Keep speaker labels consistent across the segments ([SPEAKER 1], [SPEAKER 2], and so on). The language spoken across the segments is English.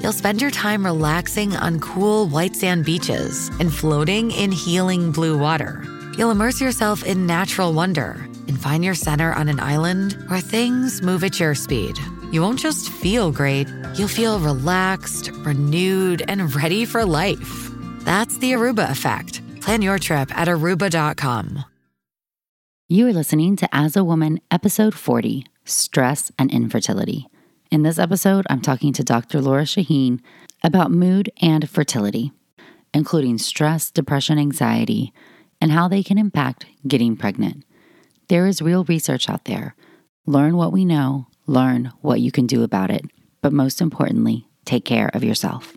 [SPEAKER 1] You'll spend your time relaxing on cool white sand beaches and floating in healing blue water. You'll immerse yourself in natural wonder and find your center on an island where things move at your speed. You won't just feel great, you'll feel relaxed, renewed, and ready for life. That's the Aruba effect. Plan your trip at aruba.com.
[SPEAKER 2] You are listening to As a Woman, episode 40 Stress and Infertility. In this episode, I'm talking to Dr. Lora Shahine about mood and fertility, including stress, depression, anxiety, and how they can impact getting pregnant. There is real research out there. Learn what we know, learn what you can do about it, but most importantly, take care of yourself.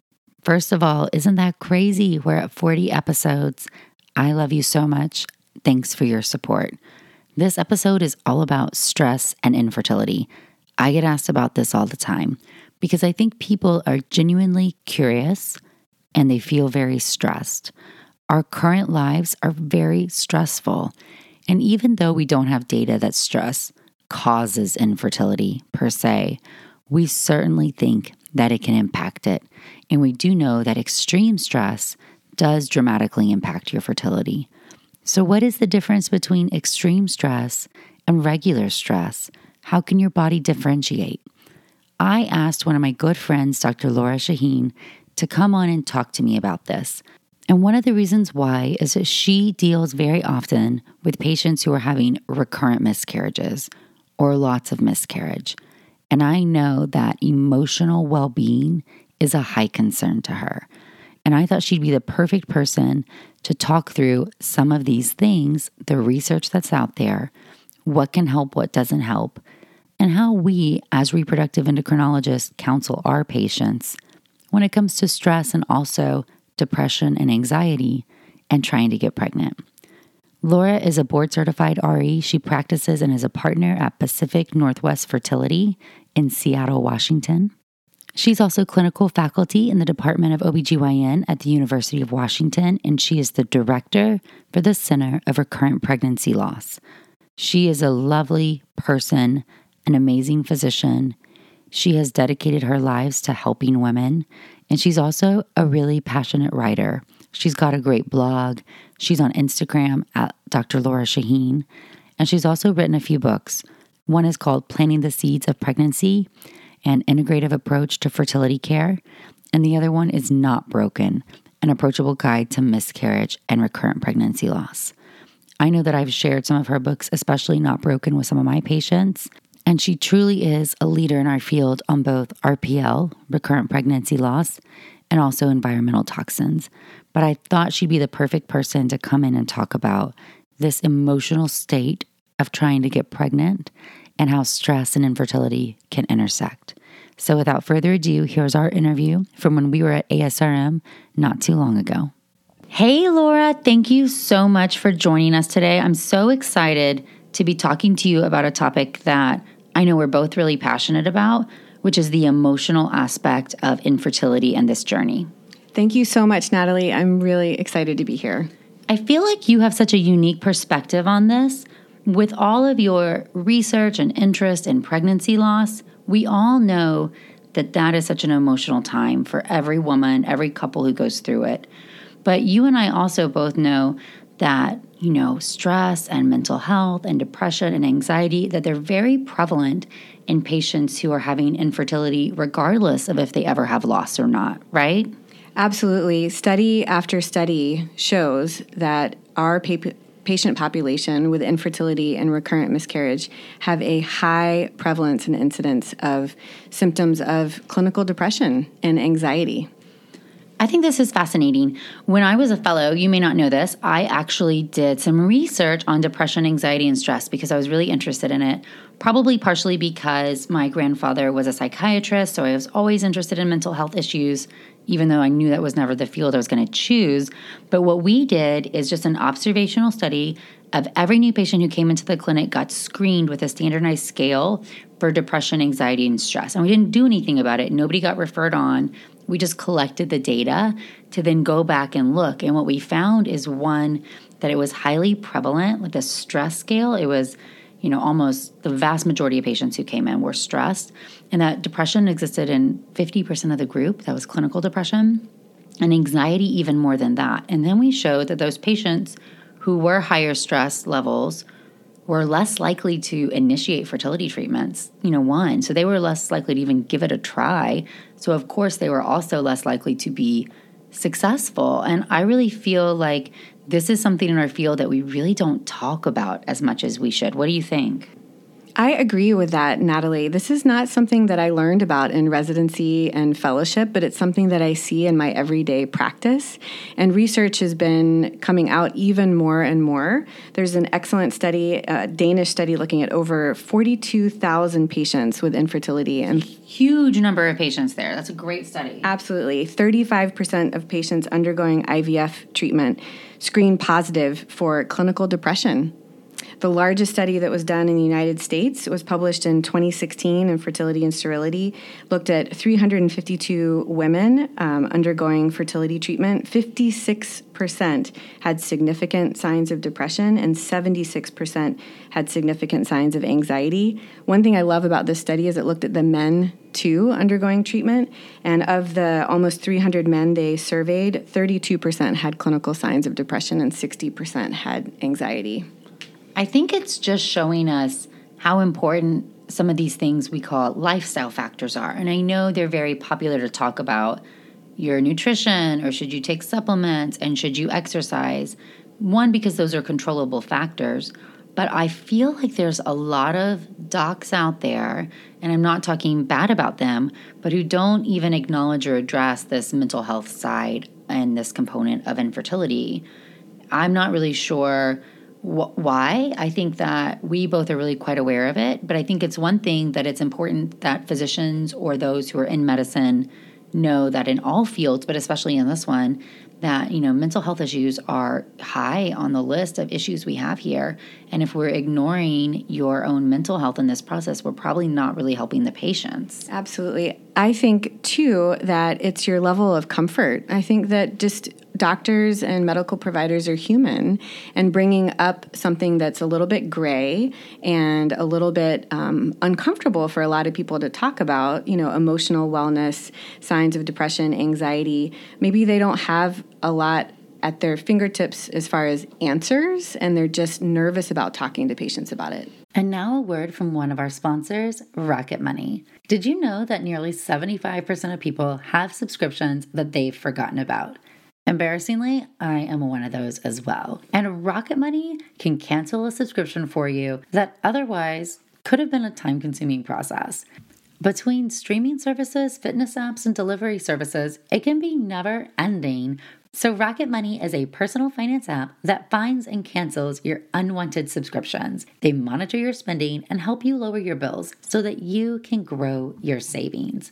[SPEAKER 2] First of all, isn't that crazy? We're at 40 episodes. I love you so much. Thanks for your support. This episode is all about stress and infertility. I get asked about this all the time because I think people are genuinely curious and they feel very stressed. Our current lives are very stressful. And even though we don't have data that stress causes infertility per se, we certainly think that it can impact it. And we do know that extreme stress does dramatically impact your fertility. So, what is the difference between extreme stress and regular stress? How can your body differentiate? I asked one of my good friends, Dr. Lora Shahine, to come on and talk to me about this. And one of the reasons why is that she deals very often with patients who are having recurrent miscarriages or lots of miscarriage. And I know that emotional well being is a high concern to her. And I thought she'd be the perfect person to talk through some of these things, the research that's out there, what can help, what doesn't help, and how we, as reproductive endocrinologists, counsel our patients when it comes to stress and also depression and anxiety and trying to get pregnant. Lora is a board certified RE. She practices and is a partner at Pacific Northwest Fertility in Seattle, Washington. She's also clinical faculty in the Department of OBGYN at the University of Washington, and she is the director for the Center of Recurrent Pregnancy Loss. She is a lovely person, an amazing physician. She has dedicated her lives to helping women, and she's also a really passionate writer. She's got a great blog. She's on Instagram at Dr. Lora Shahine, and she's also written a few books. One is called Planting the Seeds of Pregnancy An Integrative Approach to Fertility Care, and the other one is Not Broken An Approachable Guide to Miscarriage and Recurrent Pregnancy Loss. I know that I've shared some of her books, especially Not Broken, with some of my patients, and she truly is a leader in our field on both RPL, recurrent pregnancy loss, and also environmental toxins. But I thought she'd be the perfect person to come in and talk about this emotional state of trying to get pregnant and how stress and infertility can intersect. So, without further ado, here's our interview from when we were at ASRM not too long ago. Hey, Lora, thank you so much for joining us today. I'm so excited to be talking to you about a topic that I know we're both really passionate about, which is the emotional aspect of infertility and this journey.
[SPEAKER 3] Thank you so much, Natalie. I'm really excited to be here.
[SPEAKER 2] I feel like you have such a unique perspective on this with all of your research and interest in pregnancy loss, we all know that that is such an emotional time for every woman, every couple who goes through it. But you and I also both know that you know, stress and mental health and depression and anxiety, that they're very prevalent in patients who are having infertility, regardless of if they ever have loss or not, right?
[SPEAKER 3] Absolutely. Study after study shows that our pa- patient population with infertility and recurrent miscarriage have a high prevalence and incidence of symptoms of clinical depression and anxiety.
[SPEAKER 2] I think this is fascinating. When I was a fellow, you may not know this, I actually did some research on depression, anxiety, and stress because I was really interested in it. Probably partially because my grandfather was a psychiatrist, so I was always interested in mental health issues, even though I knew that was never the field I was going to choose. But what we did is just an observational study of every new patient who came into the clinic got screened with a standardized scale for depression, anxiety, and stress. And we didn't do anything about it. Nobody got referred on. We just collected the data to then go back and look. And what we found is one, that it was highly prevalent with the stress scale. It was, you know, almost the vast majority of patients who came in were stressed, and that depression existed in 50% of the group. That was clinical depression, and anxiety even more than that. And then we showed that those patients who were higher stress levels were less likely to initiate fertility treatments, you know, one. So they were less likely to even give it a try. So, of course, they were also less likely to be successful. And I really feel like this is something in our field that we really don't talk about as much as we should. What do you think?
[SPEAKER 3] I agree with that, Natalie. This is not something that I learned about in residency and fellowship, but it's something that I see in my everyday practice. And research has been coming out even more and more. There's an excellent study, a Danish study, looking at over 42,000 patients with infertility. And
[SPEAKER 2] huge number of patients there. That's a great study.
[SPEAKER 3] Absolutely. 35% of patients undergoing IVF treatment screen positive for clinical depression. The largest study that was done in the United States was published in 2016 in Fertility and Sterility, looked at 352 women um, undergoing fertility treatment. 56% had significant signs of depression, and 76% had significant signs of anxiety. One thing I love about this study is it looked at the men too undergoing treatment, and of the almost 300 men they surveyed, 32% had clinical signs of depression and 60% had anxiety.
[SPEAKER 2] I think it's just showing us how important some of these things we call lifestyle factors are. And I know they're very popular to talk about your nutrition or should you take supplements and should you exercise. One, because those are controllable factors. But I feel like there's a lot of docs out there, and I'm not talking bad about them, but who don't even acknowledge or address this mental health side and this component of infertility. I'm not really sure wh- why. I think that we both are really quite aware of it, but I think it's one thing that it's important that physicians or those who are in medicine know that in all fields, but especially in this one, that you know mental health issues are high on the list of issues we have here. And if we're ignoring your own mental health in this process we're probably not really helping the patients.
[SPEAKER 3] Absolutely. I think too that it's your level of comfort. I think that just doctors and medical providers are human, and bringing up something that's a little bit gray and a little bit um, uncomfortable for a lot of people to talk about, you know, emotional wellness, signs of depression, anxiety, maybe they don't have a lot at their fingertips as far as answers, and they're just nervous about talking to patients about it.
[SPEAKER 2] And now a word from one of our sponsors, Rocket Money. Did you know that nearly 75% of people have subscriptions that they've forgotten about? Embarrassingly, I am one of those as well. And Rocket Money can cancel a subscription for you that otherwise could have been a time consuming process. Between streaming services, fitness apps, and delivery services, it can be never ending. So, Rocket Money is a personal finance app that finds and cancels your unwanted subscriptions. They monitor your spending and help you lower your bills so that you can grow your savings.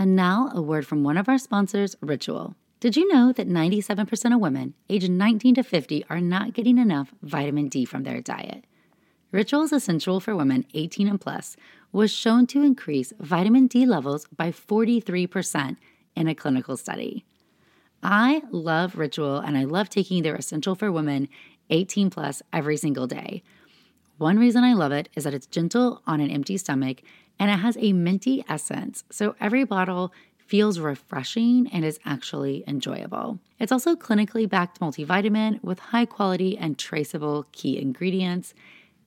[SPEAKER 2] And now, a word from one of our sponsors, Ritual. Did you know that 97% of women aged 19 to 50 are not getting enough vitamin D from their diet? Rituals Essential for Women 18 and Plus was shown to increase vitamin D levels by 43% in a clinical study. I love Ritual and I love taking their Essential for Women 18 Plus every single day. One reason I love it is that it's gentle on an empty stomach and it has a minty essence, so every bottle feels refreshing and is actually enjoyable. It's also clinically backed multivitamin with high quality and traceable key ingredients,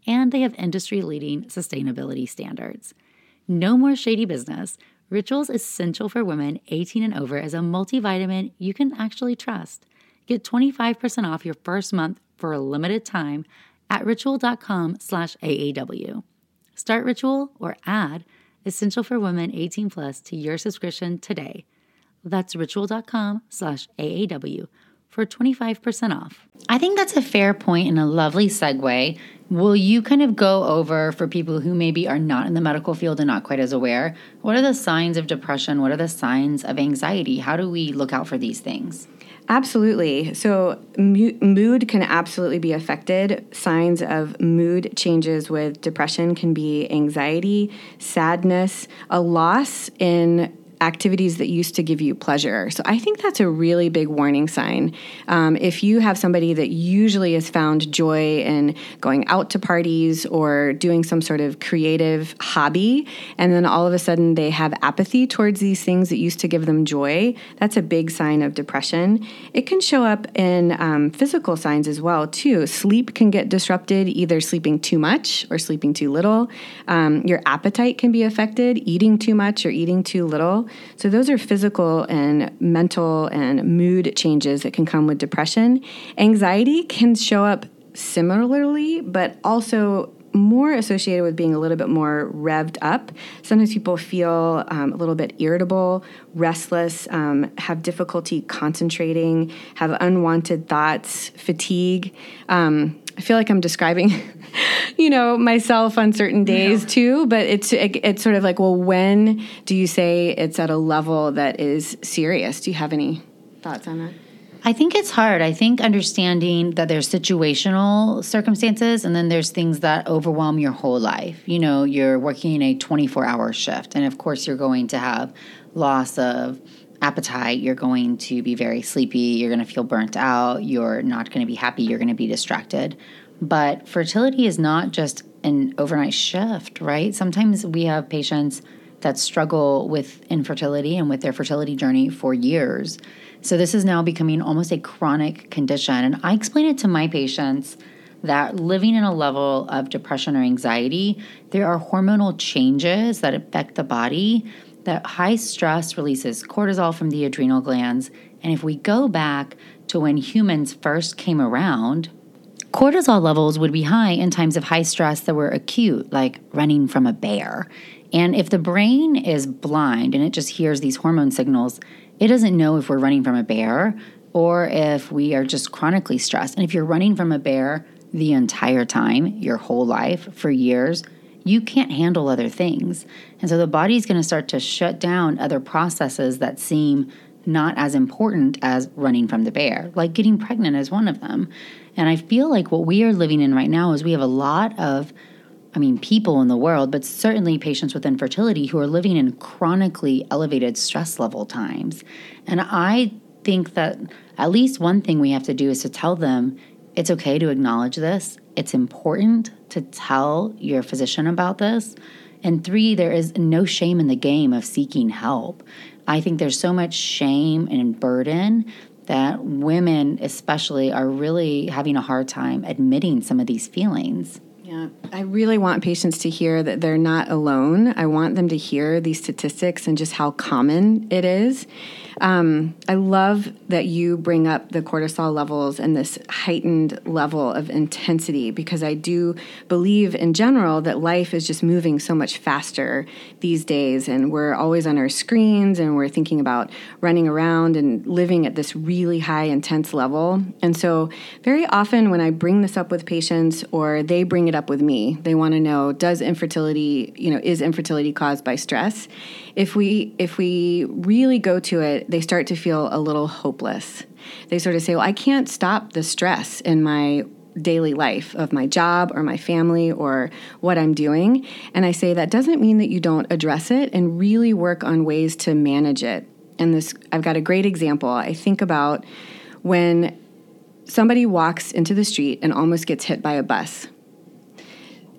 [SPEAKER 2] and they have industry leading sustainability standards. No more shady business. Rituals Essential for Women 18 and over is a multivitamin you can actually trust. Get 25% off your first month for a limited time at ritual.com slash AAW. Start Ritual or add Essential for Women 18 Plus to your subscription today. That's ritual.com slash AAW for 25% off. I think that's a fair point and a lovely segue. Will you kind of go over for people who maybe are not in the medical field and not quite as aware? What are the signs of depression? What are the signs of anxiety? How do we look out for these things?
[SPEAKER 3] Absolutely. So, mood can absolutely be affected. Signs of mood changes with depression can be anxiety, sadness, a loss in activities that used to give you pleasure. So I think that's a really big warning sign. Um, if you have somebody that usually has found joy in going out to parties or doing some sort of creative hobby, and then all of a sudden they have apathy towards these things that used to give them joy, that's a big sign of depression. It can show up in um, physical signs as well too. Sleep can get disrupted, either sleeping too much or sleeping too little. Um, your appetite can be affected, eating too much or eating too little. So, those are physical and mental and mood changes that can come with depression. Anxiety can show up similarly, but also more associated with being a little bit more revved up. Sometimes people feel um, a little bit irritable, restless, um, have difficulty concentrating, have unwanted thoughts, fatigue. Um, I feel like I'm describing, you know, myself on certain days yeah. too. But it's it, it's sort of like, well, when do you say it's at a level that is serious? Do you have any thoughts on that?
[SPEAKER 2] I think it's hard. I think understanding that there's situational circumstances and then there's things that overwhelm your whole life. You know, you're working a 24 hour shift, and of course, you're going to have loss of appetite, you're going to be very sleepy, you're going to feel burnt out, you're not going to be happy, you're going to be distracted. But fertility is not just an overnight shift, right? Sometimes we have patients that struggle with infertility and with their fertility journey for years. So this is now becoming almost a chronic condition. And I explain it to my patients that living in a level of depression or anxiety, there are hormonal changes that affect the body that high stress releases cortisol from the adrenal glands. And if we go back to when humans first came around, cortisol levels would be high in times of high stress that were acute, like running from a bear. And if the brain is blind and it just hears these hormone signals, it doesn't know if we're running from a bear or if we are just chronically stressed. And if you're running from a bear the entire time, your whole life, for years, you can't handle other things. And so the body's going to start to shut down other processes that seem not as important as running from the bear, like getting pregnant is one of them. And I feel like what we are living in right now is we have a lot of, I mean, people in the world, but certainly patients with infertility who are living in chronically elevated stress level times. And I think that at least one thing we have to do is to tell them it's okay to acknowledge this. It's important to tell your physician about this. And three, there is no shame in the game of seeking help. I think there's so much shame and burden that women, especially, are really having a hard time admitting some of these feelings.
[SPEAKER 3] Yeah, I really want patients to hear that they're not alone. I want them to hear these statistics and just how common it is. Um, I love that you bring up the cortisol levels and this heightened level of intensity because I do believe in general that life is just moving so much faster these days, and we're always on our screens and we're thinking about running around and living at this really high intense level. And so, very often when I bring this up with patients or they bring it up with me, they want to know does infertility, you know, is infertility caused by stress? If we if we really go to it, they start to feel a little hopeless. They sort of say, "Well, I can't stop the stress in my daily life of my job or my family or what I'm doing. And I say that doesn't mean that you don't address it and really work on ways to manage it. And this, I've got a great example. I think about when somebody walks into the street and almost gets hit by a bus.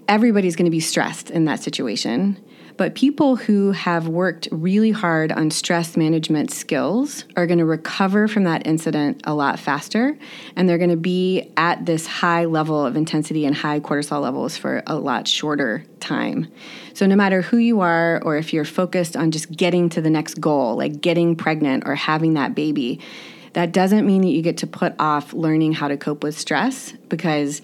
[SPEAKER 3] Everybody's going to be stressed in that situation. But people who have worked really hard on stress management skills are going to recover from that incident a lot faster. And they're going to be at this high level of intensity and high cortisol levels for a lot shorter time. So, no matter who you are, or if you're focused on just getting to the next goal, like getting pregnant or having that baby, that doesn't mean that you get to put off learning how to cope with stress because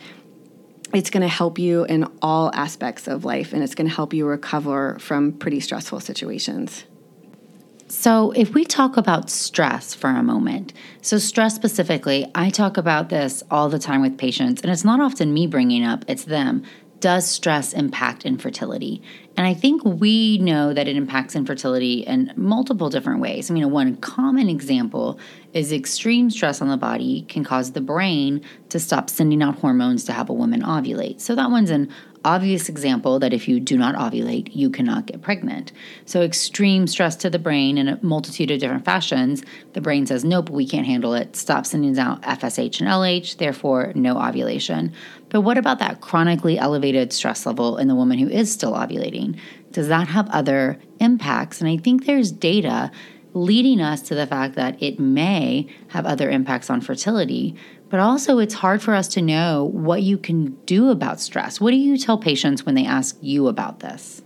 [SPEAKER 3] it's going to help you in all aspects of life and it's going to help you recover from pretty stressful situations.
[SPEAKER 2] So, if we talk about stress for a moment, so stress specifically, I talk about this all the time with patients, and it's not often me bringing up, it's them. Does stress impact infertility? And I think we know that it impacts infertility in multiple different ways. I mean, one common example is extreme stress on the body can cause the brain to stop sending out hormones to have a woman ovulate. So that one's an obvious example that if you do not ovulate, you cannot get pregnant. So, extreme stress to the brain in a multitude of different fashions, the brain says, nope, we can't handle it, stop sending out FSH and LH, therefore, no ovulation. But what about that chronically elevated stress level in the woman who is still ovulating? Does that have other impacts? And I think there's data leading us to the fact that it may have other impacts on fertility. But also, it's hard for us to know what you can do about stress. What do you tell patients when they ask you about this?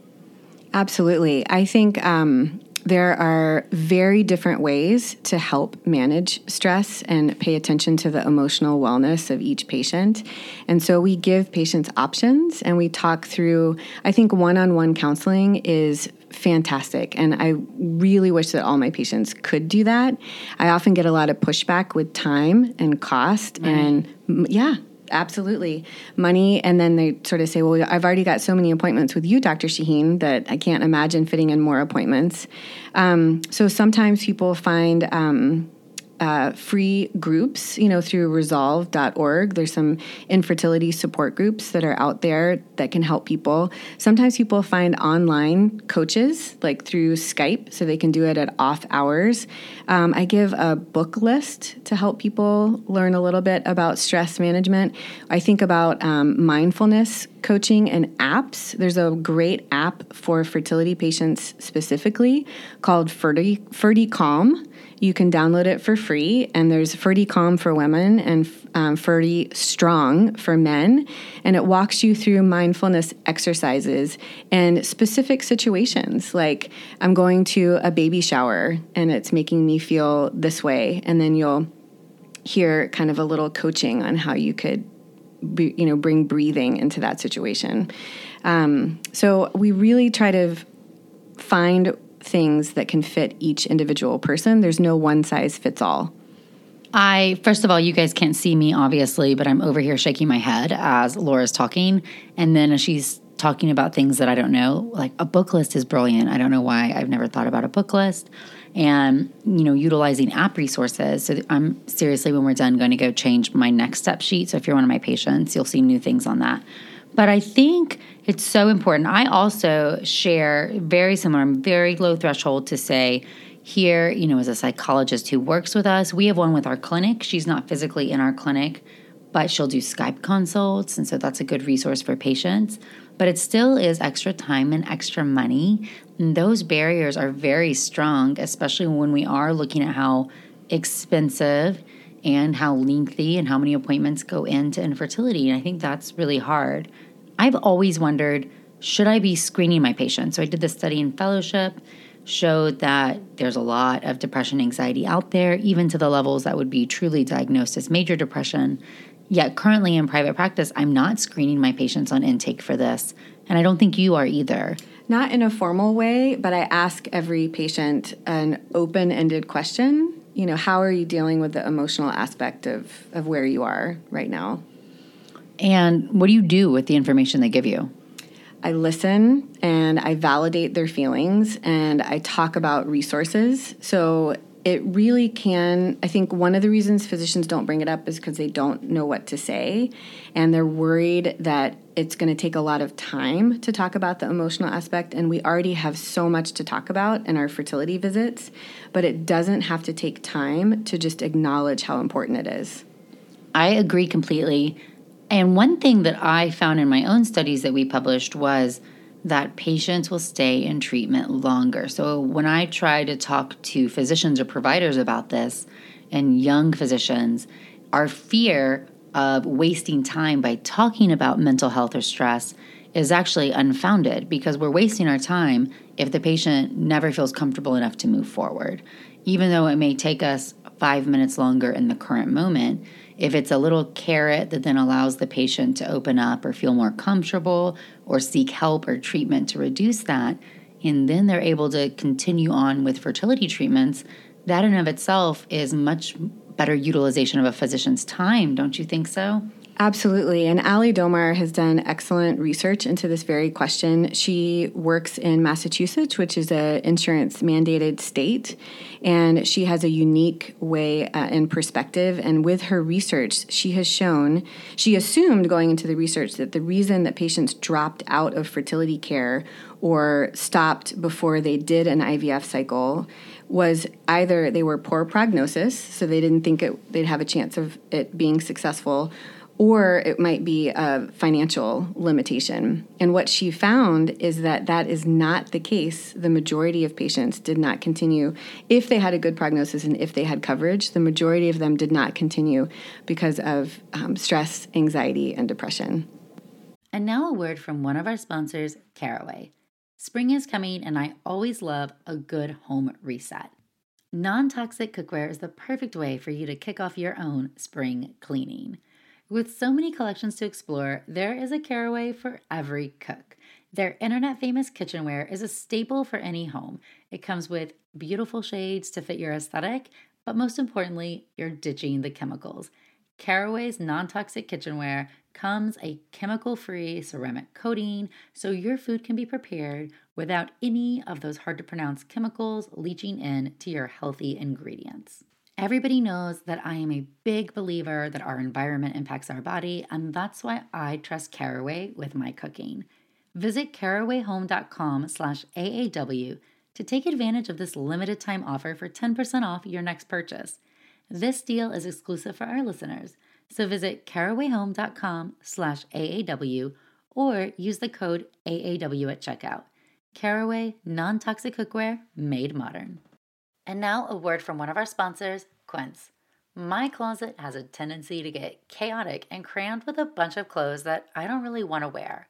[SPEAKER 3] Absolutely. I think um, there are very different ways to help manage stress and pay attention to the emotional wellness of each patient. And so we give patients options and we talk through, I think one on one counseling is fantastic. And I really wish that all my patients could do that. I often get a lot of pushback with time and cost. Right. And mm, yeah, absolutely. Money and then they sort of say well i've already got so many appointments with you dr shahine that i can't imagine fitting in more appointments. Um, so sometimes people find um, uh, free groups, you know, through resolve.org. There's some infertility support groups that are out there that can help people. Sometimes people find online coaches, like through Skype, so they can do it at off hours. Um, I give a book list to help people learn a little bit about stress management. I think about um, mindfulness coaching and apps. There's a great app for fertility patients specifically called Ferti, FertiCalm. You can download it for free, and there's FertiCalm for women and um, FertiStrong for men, and it walks you through mindfulness exercises and specific situations. Like I'm going to a baby shower, and it's making me feel this way, and then you'll hear kind of a little coaching on how you could be, you know bring breathing into that situation um, so we really try to find things that can fit each individual person. There's no one size fits all.
[SPEAKER 2] I, first of all, you guys can't see me, obviously, but I'm over here shaking my head as Lora's talking. And then as she's talking about things that I don't know, like a book list is brilliant. I don't know why I've never thought about a book list. And, you know, utilizing app resources. So I'm seriously, when we're done, going to go change my next step sheet. So if you're one of my patients, you'll see new things on that. But I think it's so important. I also share very similar, I'm very low threshold to say, here, you know, as a psychologist who works with us, we have one with our clinic. She's not physically in our clinic, but she'll do Skype consults. And so that's a good resource for patients. But it still is extra time and extra money. And those barriers are very strong, especially when we are looking at how expensive and how lengthy and how many appointments go into infertility. And I think that's really hard. I've always wondered should I be screening my patients? So I did this study in fellowship, showed that there's a lot of depression, anxiety out there, even to the levels that would be truly diagnosed as major depression. Yet currently in private practice, I'm not screening my patients on intake for this. And I don't think you are either.
[SPEAKER 3] Not in a formal way, but I ask every patient an open ended question. You know, how are you dealing with the emotional aspect of, of where you are right now?
[SPEAKER 2] And what do you do with the information they give you?
[SPEAKER 3] I listen and I validate their feelings and I talk about resources. So it really can. I think one of the reasons physicians don't bring it up is because they don't know what to say and they're worried that it's going to take a lot of time to talk about the emotional aspect. And we already have so much to talk about in our fertility visits, but it doesn't have to take time to just acknowledge how important it is.
[SPEAKER 2] I agree completely. And one thing that I found in my own studies that we published was that patients will stay in treatment longer. So when I try to talk to physicians or providers about this, and young physicians, our fear of wasting time by talking about mental health or stress is actually unfounded because we're wasting our time if the patient never feels comfortable enough to move forward. Even though it may take us five minutes longer in the current moment, if it's a little carrot that then allows the patient to open up or feel more comfortable or seek help or treatment to reduce that, and then they're able to continue on with fertility treatments, that in of itself is much better utilization of a physician's time, don't you think so?
[SPEAKER 3] Absolutely. And Ali Domar has done excellent research into this very question. She works in Massachusetts, which is an insurance mandated state, and she has a unique way uh, and perspective. And with her research, she has shown, she assumed going into the research that the reason that patients dropped out of fertility care or stopped before they did an IVF cycle was either they were poor prognosis, so they didn't think it, they'd have a chance of it being successful, or it might be a financial limitation. And what she found is that that is not the case. The majority of patients did not continue if they had a good prognosis and if they had coverage. The majority of them did not continue because of um, stress, anxiety, and depression.
[SPEAKER 2] And now a word from one of our sponsors, Caraway. Spring is coming, and I always love a good home reset. Non toxic cookware is the perfect way for you to kick off your own spring cleaning. With so many collections to explore, there is a caraway for every cook. Their internet famous kitchenware is a staple for any home. It comes with beautiful shades to fit your aesthetic, but most importantly, you're ditching the chemicals. Caraway's non toxic kitchenware comes a chemical free ceramic coating so your food can be prepared without any of those hard to pronounce chemicals leaching in to your healthy ingredients. Everybody knows that I am a big believer that our environment impacts our body, and that's why I trust Caraway with my cooking. Visit carawayhome.com slash AAW to take advantage of this limited time offer for 10% off your next purchase. This deal is exclusive for our listeners, so visit carawayhome.com slash AAW or use the code AAW at checkout. Caraway non-toxic cookware made modern. And now a word from one of our sponsors, Quince. My closet has a tendency to get chaotic and crammed with a bunch of clothes that I don't really want to wear.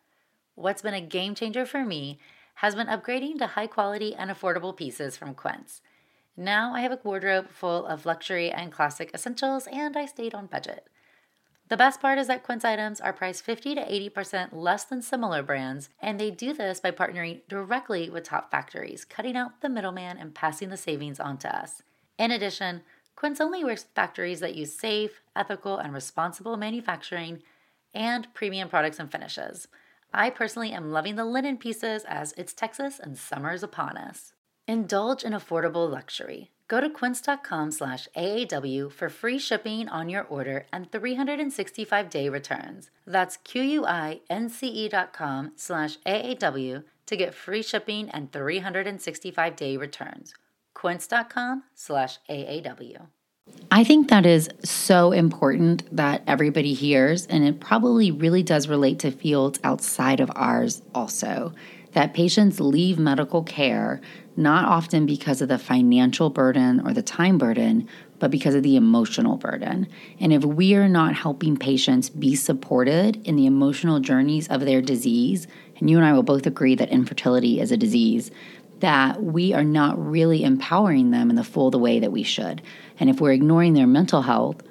[SPEAKER 2] What's been a game changer for me has been upgrading to high quality and affordable pieces from Quince. Now I have a wardrobe full of luxury and classic essentials, and I stayed on budget. The best part is that Quince items are priced 50 to 80% less than similar brands, and they do this by partnering directly with top factories, cutting out the middleman and passing the savings on to us. In addition, Quince only works with factories that use safe, ethical, and responsible manufacturing and premium products and finishes. I personally am loving the linen pieces as it's Texas and summer is upon us. Indulge in affordable luxury. Go to quince.com slash AAW for free shipping on your order and 365-day returns. That's Q-U-I-N-C-E dot com slash AAW to get free shipping and 365-day returns. quince.com slash AAW. I think that is so important that everybody hears, and it probably really does relate to fields outside of ours also. That patients leave medical care not often because of the financial burden or the time burden, but because of the emotional burden. And if we are not helping patients be supported in the emotional journeys of their disease, and you and I will both agree that infertility is a disease, that we are not really empowering them in the full the way that we should. And if we're ignoring their mental health,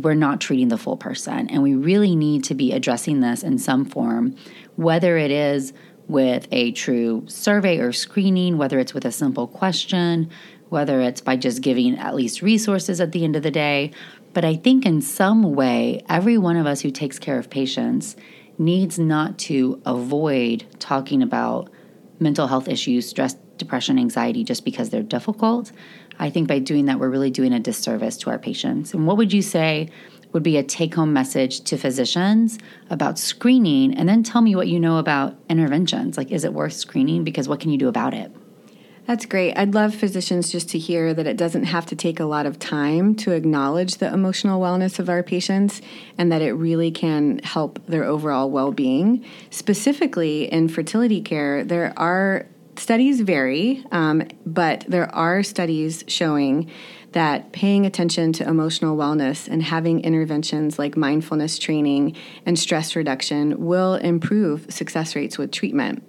[SPEAKER 2] we're not treating the full person. And we really need to be addressing this in some form, whether it is with a true survey or screening, whether it's with a simple question, whether it's by just giving at least resources at the end of the day. But I think in some way, every one of us who takes care of patients needs not to avoid talking about mental health issues, stress, depression, anxiety just because they're difficult, I think by doing that, we're really doing a disservice to our patients. And what would you say would be a take home message to physicians about screening? And then tell me what you know about interventions. Like, is it worth screening? Because what can you do about it?
[SPEAKER 3] That's great. I'd love physicians just to hear that it doesn't have to take a lot of time to acknowledge the emotional wellness of our patients and that it really can help their overall well being. Specifically, in fertility care, there are studies vary, um, but there are studies showing that paying attention to emotional wellness and having interventions like mindfulness training and stress reduction will improve success rates with treatment.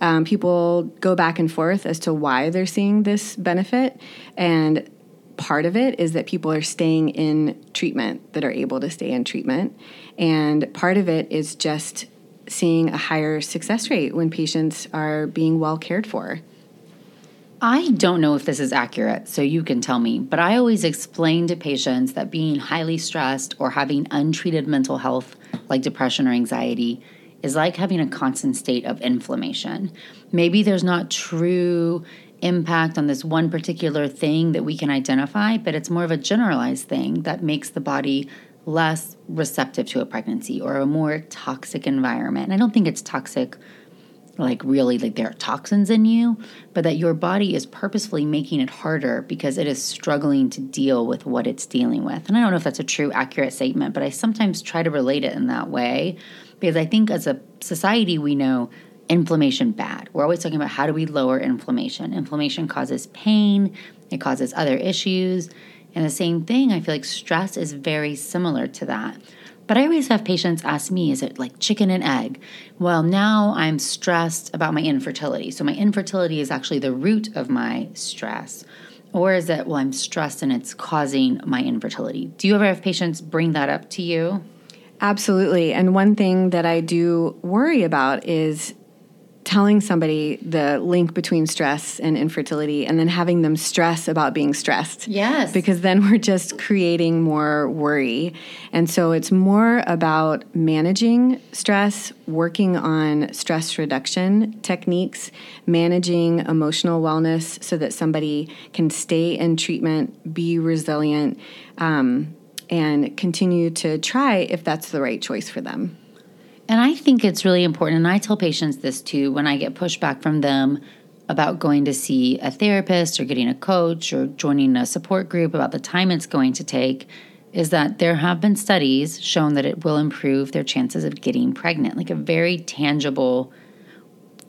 [SPEAKER 3] Um, people go back and forth as to why they're seeing this benefit, and part of it is that people are staying in treatment that are able to stay in treatment, and part of it is just seeing a higher success rate when patients are being well cared for.
[SPEAKER 2] I don't know if this is accurate, so you can tell me, but I always explain to patients that being highly stressed or having untreated mental health like depression or anxiety is like having a constant state of inflammation. Maybe there's not true impact on this one particular thing that we can identify, but it's more of a generalized thing that makes the body less receptive to a pregnancy or a more toxic environment. And I don't think it's toxic like really like there are toxins in you, but that your body is purposefully making it harder because it is struggling to deal with what it's dealing with. And I don't know if that's a true accurate statement, but I sometimes try to relate it in that way because I think as a society we know inflammation bad. We're always talking about how do we lower inflammation. Inflammation causes pain, it causes other issues. And the same thing, I feel like stress is very similar to that. But I always have patients ask me, is it like chicken and egg? Well, now I'm stressed about my infertility. So my infertility is actually the root of my stress. Or is it, well, I'm stressed and it's causing my infertility? Do you ever have patients bring that up to you?
[SPEAKER 3] Absolutely. And one thing that I do worry about is telling somebody the link between stress and infertility and then having them stress about being stressed.
[SPEAKER 2] Yes.
[SPEAKER 3] Because then we're just creating more worry. And so it's more about managing stress, working on stress reduction techniques, managing emotional wellness so that somebody can stay in treatment, be resilient, um, and continue to try if that's the right choice for them.
[SPEAKER 2] And I think it's really important, and I tell patients this too when I get pushback from them about going to see a therapist or getting a coach or joining a support group about the time it's going to take is that there have been studies shown that it will improve their chances of getting pregnant, like a very tangible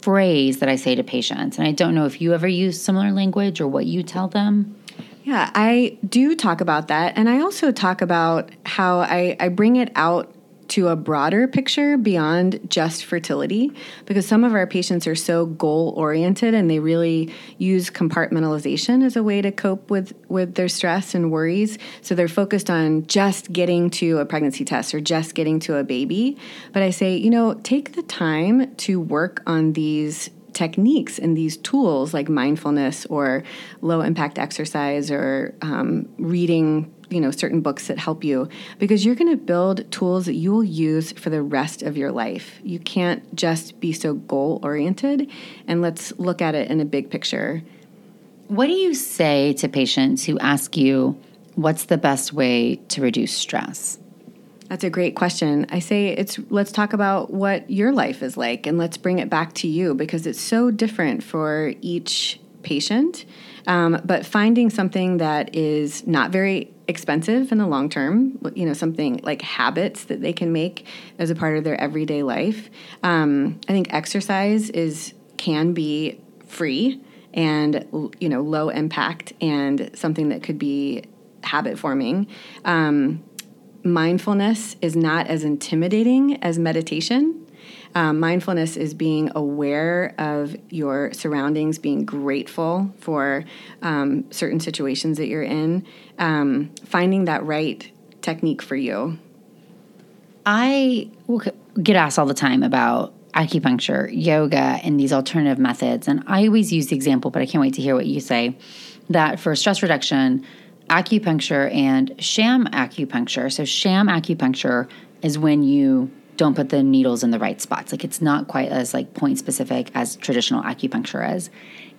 [SPEAKER 2] phrase that I say to patients. And I don't know if you ever use similar language or what you tell them.
[SPEAKER 3] Yeah, I do talk about that. And I also talk about how I, I bring it out to a broader picture beyond just fertility because some of our patients are so goal oriented and they really use compartmentalization as a way to cope with with their stress and worries. So they're focused on just getting to a pregnancy test or just getting to a baby. But i say you know take the time to work on these techniques and these tools like mindfulness or low impact exercise or um, reading you know certain books that help you because you're going to build tools that you will use for the rest of your life you can't just be so goal oriented and let's look at it in a big picture
[SPEAKER 2] what do you say to patients who ask you what's the best way to reduce stress
[SPEAKER 3] that's a great question. I say it's let's talk about what your life is like and let's bring it back to you because it's so different for each patient. Um, but finding something that is not very expensive in the long term, you know, something like habits that they can make as a part of their everyday life. Um, I think exercise is can be free and you know low impact and something that could be habit forming. Um, mindfulness is not as intimidating as meditation. Um, mindfulness is being aware of your surroundings, being grateful for um, certain situations that you're in, um, finding that right technique for you.
[SPEAKER 2] I get asked all the time about acupuncture, yoga, and these alternative methods. And I always use the example, but I can't wait to hear what you say that for stress reduction, acupuncture and sham acupuncture. So, sham acupuncture is when you don't put the needles in the right spots. Like it's not quite as like point specific as traditional acupuncture is.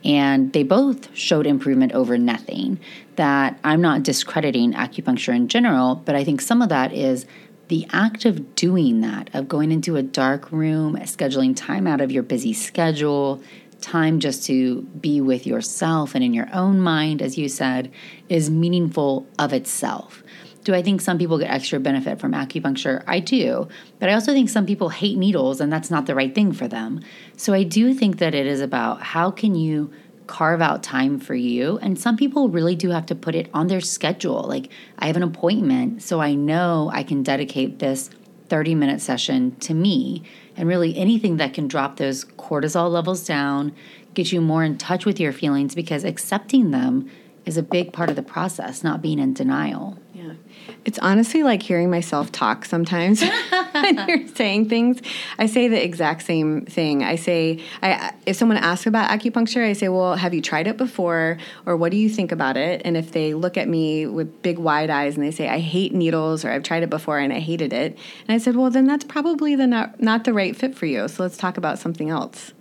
[SPEAKER 2] And they both showed improvement over nothing. That I'm not discrediting acupuncture in general, but I think some of that is the act of doing that, of going into a dark room, scheduling time out of your busy schedule, time just to be with yourself and in your own mind, as you said, is meaningful of itself. Do I think some people get extra benefit from acupuncture? I do. But I also think some people hate needles and that's not the right thing for them. So I do think that it is about how can you carve out time for you. And some people really do have to put it on their schedule. Like, I have an appointment, so I know I can dedicate this 30 minute session to me. And really, anything that can drop those cortisol levels down, get you more in touch with your feelings because accepting them is a big part of the process, not being in denial.
[SPEAKER 3] Yeah. It's honestly like hearing myself talk sometimes when you're saying things. I say the exact same thing. I say, I, if someone asks about acupuncture, I say, Well, have you tried it before? Or what do you think about it? And if they look at me with big wide eyes and they say, I hate needles or I've tried it before and I hated it, and I said, Well, then that's probably the not, not the right fit for you. So let's talk about something else.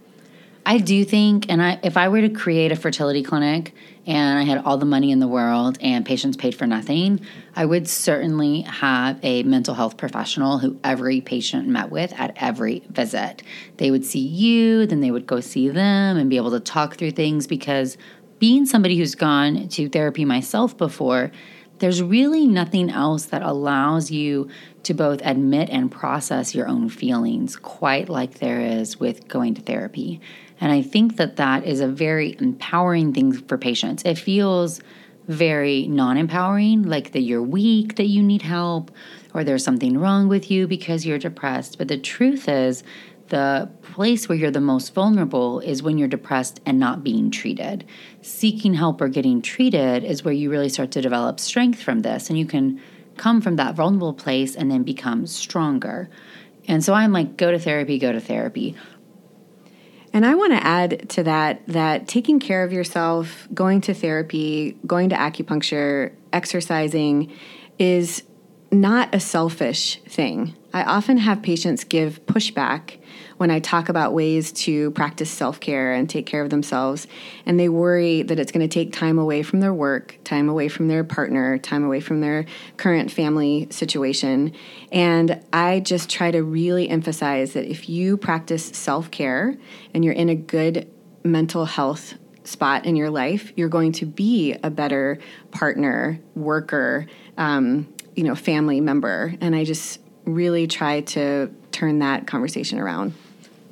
[SPEAKER 2] I do think, and I, if I were to create a fertility clinic and I had all the money in the world and patients paid for nothing, I would certainly have a mental health professional who every patient met with at every visit. They would see you, then they would go see them and be able to talk through things because being somebody who's gone to therapy myself before, there's really nothing else that allows you to both admit and process your own feelings quite like there is with going to therapy. And I think that that is a very empowering thing for patients. It feels very non empowering, like that you're weak, that you need help, or there's something wrong with you because you're depressed. But the truth is, the place where you're the most vulnerable is when you're depressed and not being treated. Seeking help or getting treated is where you really start to develop strength from this, and you can come from that vulnerable place and then become stronger. And so I'm like, go to therapy, go to therapy.
[SPEAKER 3] And I want to add to that that taking care of yourself, going to therapy, going to acupuncture, exercising is not a selfish thing. I often have patients give pushback when I talk about ways to practice self care and take care of themselves. And they worry that it's going to take time away from their work, time away from their partner, time away from their current family situation. And I just try to really emphasize that if you practice self care and you're in a good mental health spot in your life, you're going to be a better partner, worker, um, you know, family member. And I just really try to turn that conversation around.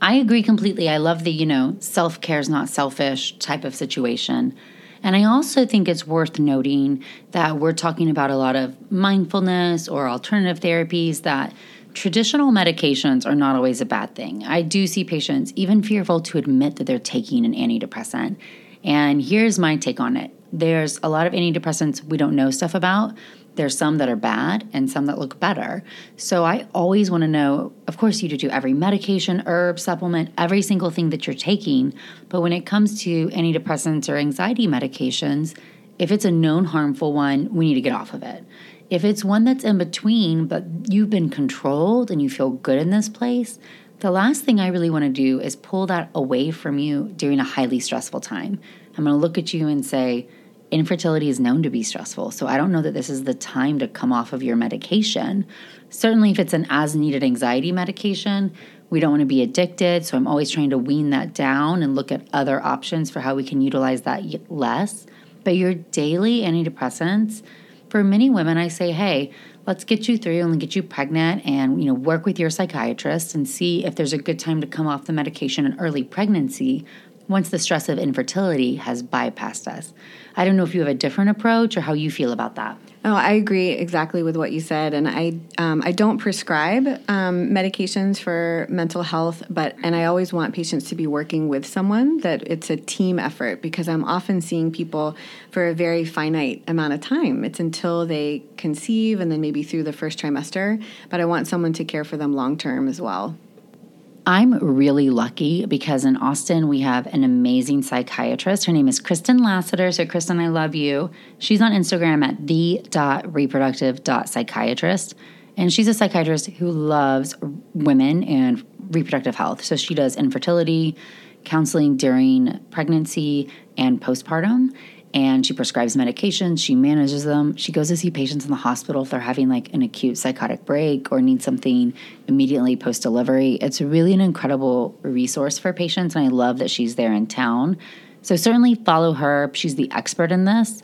[SPEAKER 2] I agree completely. I love the, you know, self care is not selfish type of situation. And I also think it's worth noting that we're talking about a lot of mindfulness or alternative therapies that traditional medications are not always a bad thing. I do see patients even fearful to admit that they're taking an antidepressant. And here's my take on it there's a lot of antidepressants we don't know stuff about, there's some that are bad and some that look better. So I always want to know, of course, you to do every medication, herb, supplement, every single thing that you're taking. But when it comes to antidepressants or anxiety medications, if it's a known harmful one, we need to get off of it. If it's one that's in between, but you've been controlled and you feel good in this place, the last thing I really want to do is pull that away from you during a highly stressful time. I'm going to look at you and say, infertility is known to be stressful. So I don't know that this is the time to come off of your medication. Certainly, if it's an as needed anxiety medication, we don't want to be addicted. So I'm always trying to wean that down and look at other options for how we can utilize that less. But your daily antidepressants, for many women, I say, hey, let's get you through and get you pregnant and you know work with your psychiatrist and see if there's a good time to come off the medication in early pregnancy once the stress of infertility has bypassed us. I don't know if you have a different approach or how you feel about that.
[SPEAKER 3] Oh, I agree exactly with what you said, and I um, I don't prescribe um, medications for mental health, but and I always want patients to be working with someone that it's a team effort because I'm often seeing people for a very finite amount of time. It's until they conceive and then maybe through the first trimester, but I want someone to care for them long term as well.
[SPEAKER 2] I'm really lucky because in Austin we have an amazing psychiatrist. Her name is Kristen Lassiter. So, Kristen, I love you. She's on Instagram at the.reproductive.psychiatrist. And she's a psychiatrist who loves women and reproductive health. So, she does infertility, counseling during pregnancy and postpartum and she prescribes medications, she manages them. She goes to see patients in the hospital if they're having like an acute psychotic break or need something immediately post delivery. It's really an incredible resource for patients, and I love that she's there in town. So, certainly follow her. She's the expert in this.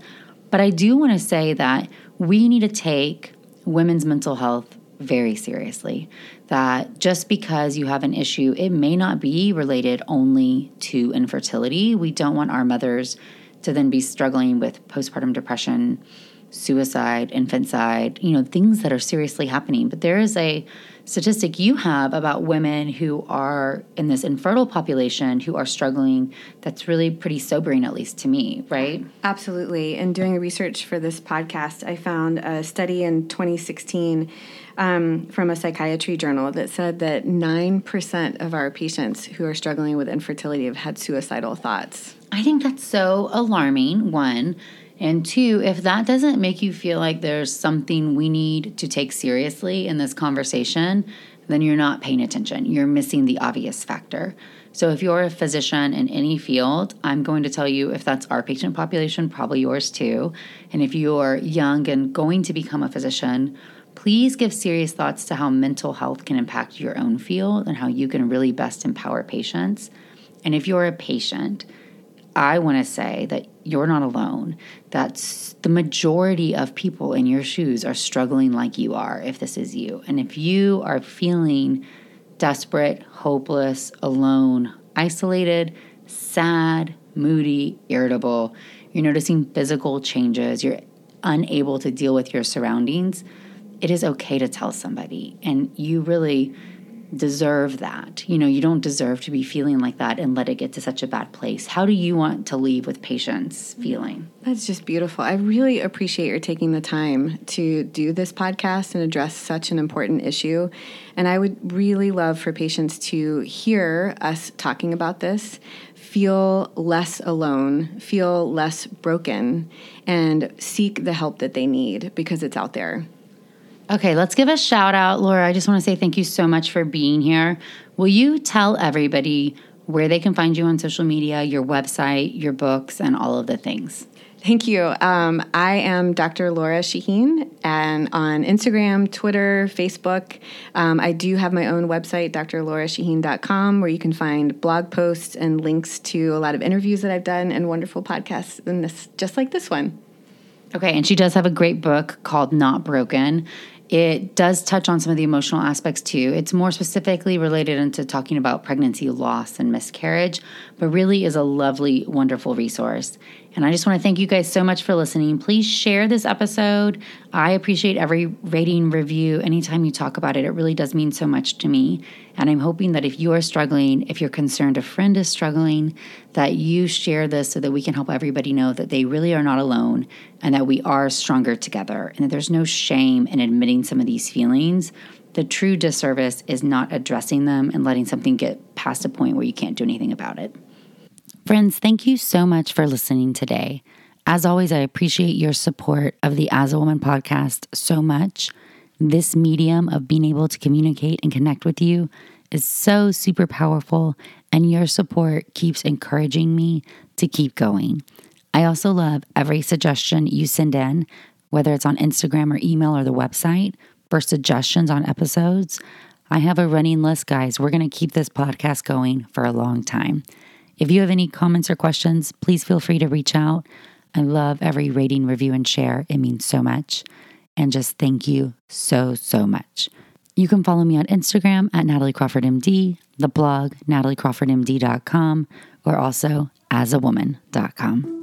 [SPEAKER 2] But I do want to say that we need to take women's mental health very seriously. That just because you have an issue, it may not be related only to infertility. We don't want our mothers to then be struggling with postpartum depression, suicide, infanticide, you know, things that are seriously happening. But there is a statistic you have about women who are in this infertile population who are struggling that's really pretty sobering, at least to me, right?
[SPEAKER 3] Absolutely. And doing research for this podcast, I found a study in 2016 um, from a psychiatry journal that said that 9% of our patients who are struggling with infertility have had suicidal thoughts.
[SPEAKER 2] I think that's so alarming, one. And two, if that doesn't make you feel like there's something we need to take seriously in this conversation, then you're not paying attention. You're missing the obvious factor. So, if you're a physician in any field, I'm going to tell you if that's our patient population, probably yours too. And if you're young and going to become a physician, please give serious thoughts to how mental health can impact your own field and how you can really best empower patients. And if you're a patient, I want to say that you're not alone. That the majority of people in your shoes are struggling like you are, if this is you. And if you are feeling desperate, hopeless, alone, isolated, sad, moody, irritable, you're noticing physical changes, you're unable to deal with your surroundings, it is okay to tell somebody. And you really deserve that. You know, you don't deserve to be feeling like that and let it get to such a bad place. How do you want to leave with patients feeling?
[SPEAKER 3] That's just beautiful. I really appreciate your taking the time to do this podcast and address such an important issue. And I would really love for patients to hear us talking about this, feel less alone, feel less broken, and seek the help that they need because it's out there.
[SPEAKER 2] Okay, let's give a shout out. Lora, I just want to say thank you so much for being here. Will you tell everybody where they can find you on social media, your website, your books, and all of the things?
[SPEAKER 3] Thank you. Um, I am Dr. Lora Shahine, and on Instagram, Twitter, Facebook. Um, I do have my own website, drlorashahine.com, where you can find blog posts and links to a lot of interviews that I've done and wonderful podcasts, and this just like this one.
[SPEAKER 2] Okay, and she does have a great book called Not Broken. It does touch on some of the emotional aspects too. It's more specifically related into talking about pregnancy loss and miscarriage, but really is a lovely, wonderful resource. And I just want to thank you guys so much for listening. Please share this episode. I appreciate every rating, review, anytime you talk about it. It really does mean so much to me. And I'm hoping that if you are struggling, if you're concerned a friend is struggling, that you share this so that we can help everybody know that they really are not alone and that we are stronger together and that there's no shame in admitting some of these feelings. The true disservice is not addressing them and letting something get past a point where you can't do anything about it. Friends, thank you so much for listening today. As always, I appreciate your support of the As a Woman podcast so much. This medium of being able to communicate and connect with you is so super powerful, and your support keeps encouraging me to keep going. I also love every suggestion you send in, whether it's on Instagram or email or the website, for suggestions on episodes. I have a running list, guys. We're going to keep this podcast going for a long time. If you have any comments or questions, please feel free to reach out. I love every rating, review, and share. It means so much. And just thank you so, so much. You can follow me on Instagram at Natalie Crawford MD, the blog, nataliecrawfordmd.com, or also asawoman.com.